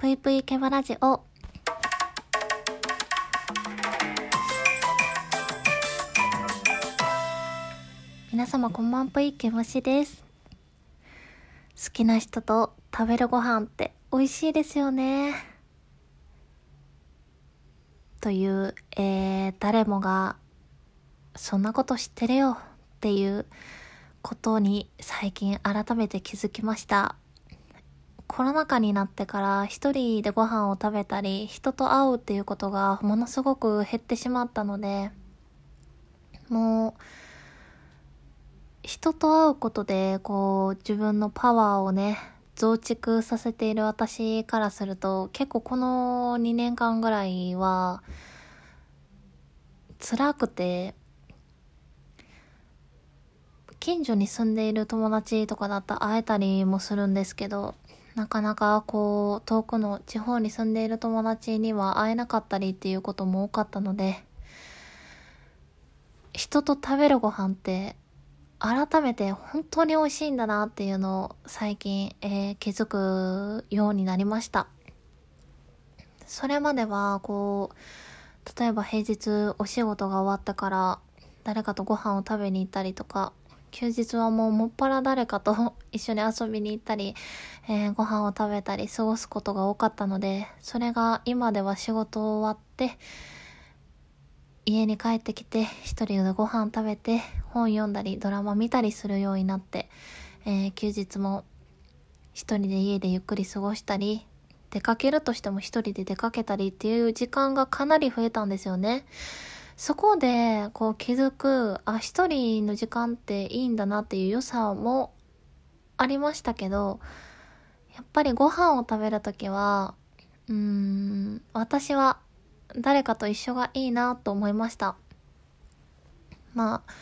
ぷいぷいケバラジオ。皆様こんばんぷいケボシです。好きな人と食べるご飯って美味しいですよね。という、えー、誰もがそんなこと知ってるよっていうことに最近改めて気づきました。コロナ禍になってから一人でご飯を食べたり人と会うっていうことがものすごく減ってしまったのでもう人と会うことでこう自分のパワーをね増築させている私からすると結構この2年間ぐらいは辛くて近所に住んでいる友達とかだったら会えたりもするんですけどなかなかこう遠くの地方に住んでいる友達には会えなかったりっていうことも多かったので人と食べるご飯って改めて本当に美味しいんだなっていうのを最近、えー気づくようになりました。それまではこう例えば平日お仕事が終わったから誰かとご飯を食べに行ったりとか休日はもうもっぱら誰かと一緒に遊びに行ったり、えーご飯を食べたり過ごすことが多かったのでそれが今では仕事終わって家に帰ってきて一人でご飯食べて本読んだりドラマ見たりするようになって、えー休日も一人で家でゆっくり過ごしたり出かけるとしても一人で出かけたりっていう時間がかなり増えたんですよね。そこでこう気づくあ一人の時間っていいんだなっていう良さもありましたけどやっぱりご飯を食べるときはうーん私は誰かと一緒がいいなと思いました。まあ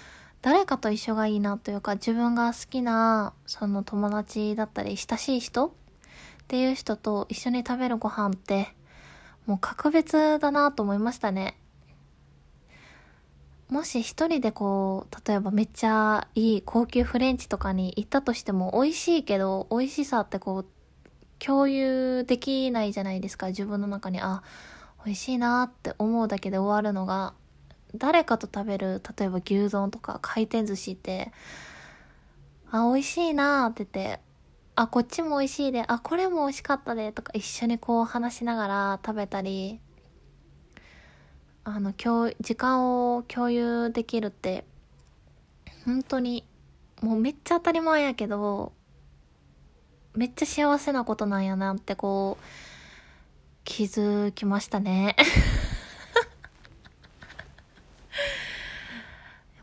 誰かと一緒がいいなというか自分が好きなその友達だったり親しい人っていう人と一緒に食べるご飯ってもう格別だなと思いましたね。もし一人でこう例えばめっちゃいい高級フレンチとかに行ったとしても美味しいけど美味しさってこう共有できないじゃないですか。自分の中にあ美味しいなって思うだけで終わるのが。誰かと食べる例えば牛丼とか回転寿司ってあ美味しいなって言ってあこっちも美味しいであこれも美味しかったでとか一緒にこう話しながら食べたりあの共時間を共有できるって本当にもうめっちゃ当たり前やけどめっちゃ幸せなことなんやなってこう気づきましたね。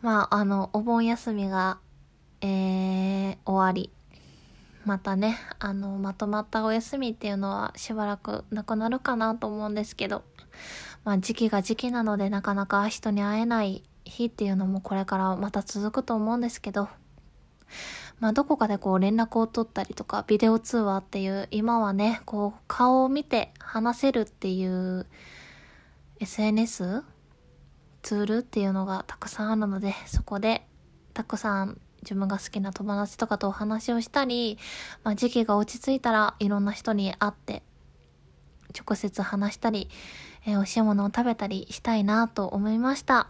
まああのお盆休みがえー、終わり。またねあのまとまったお休みっていうのはしばらくなくなるかなと思うんですけど。まあ時期が時期なのでなかなか人に会えない日っていうのもこれからまた続くと思うんですけど。まあどこかでこう連絡を取ったりとかビデオ通話っていう今はねこう顔を見て話せるっていう SNS ツールっていうのがたくさんあるのでそこでたくさん自分が好きな友達とかとお話をしたり、まあ、時期が落ち着いたらいろんな人に会って直接話したり、えー美味しいものを食べたりしたいなと思いました。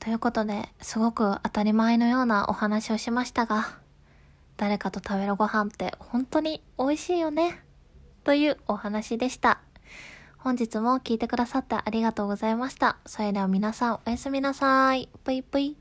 ということですごく当たり前のようなお話をしましたが誰かと食べるご飯って本当に美味しいよね？というお話でした。本日も聞いてくださってありがとうございました。それでは皆さんおやすみなさい。ぷいぷい。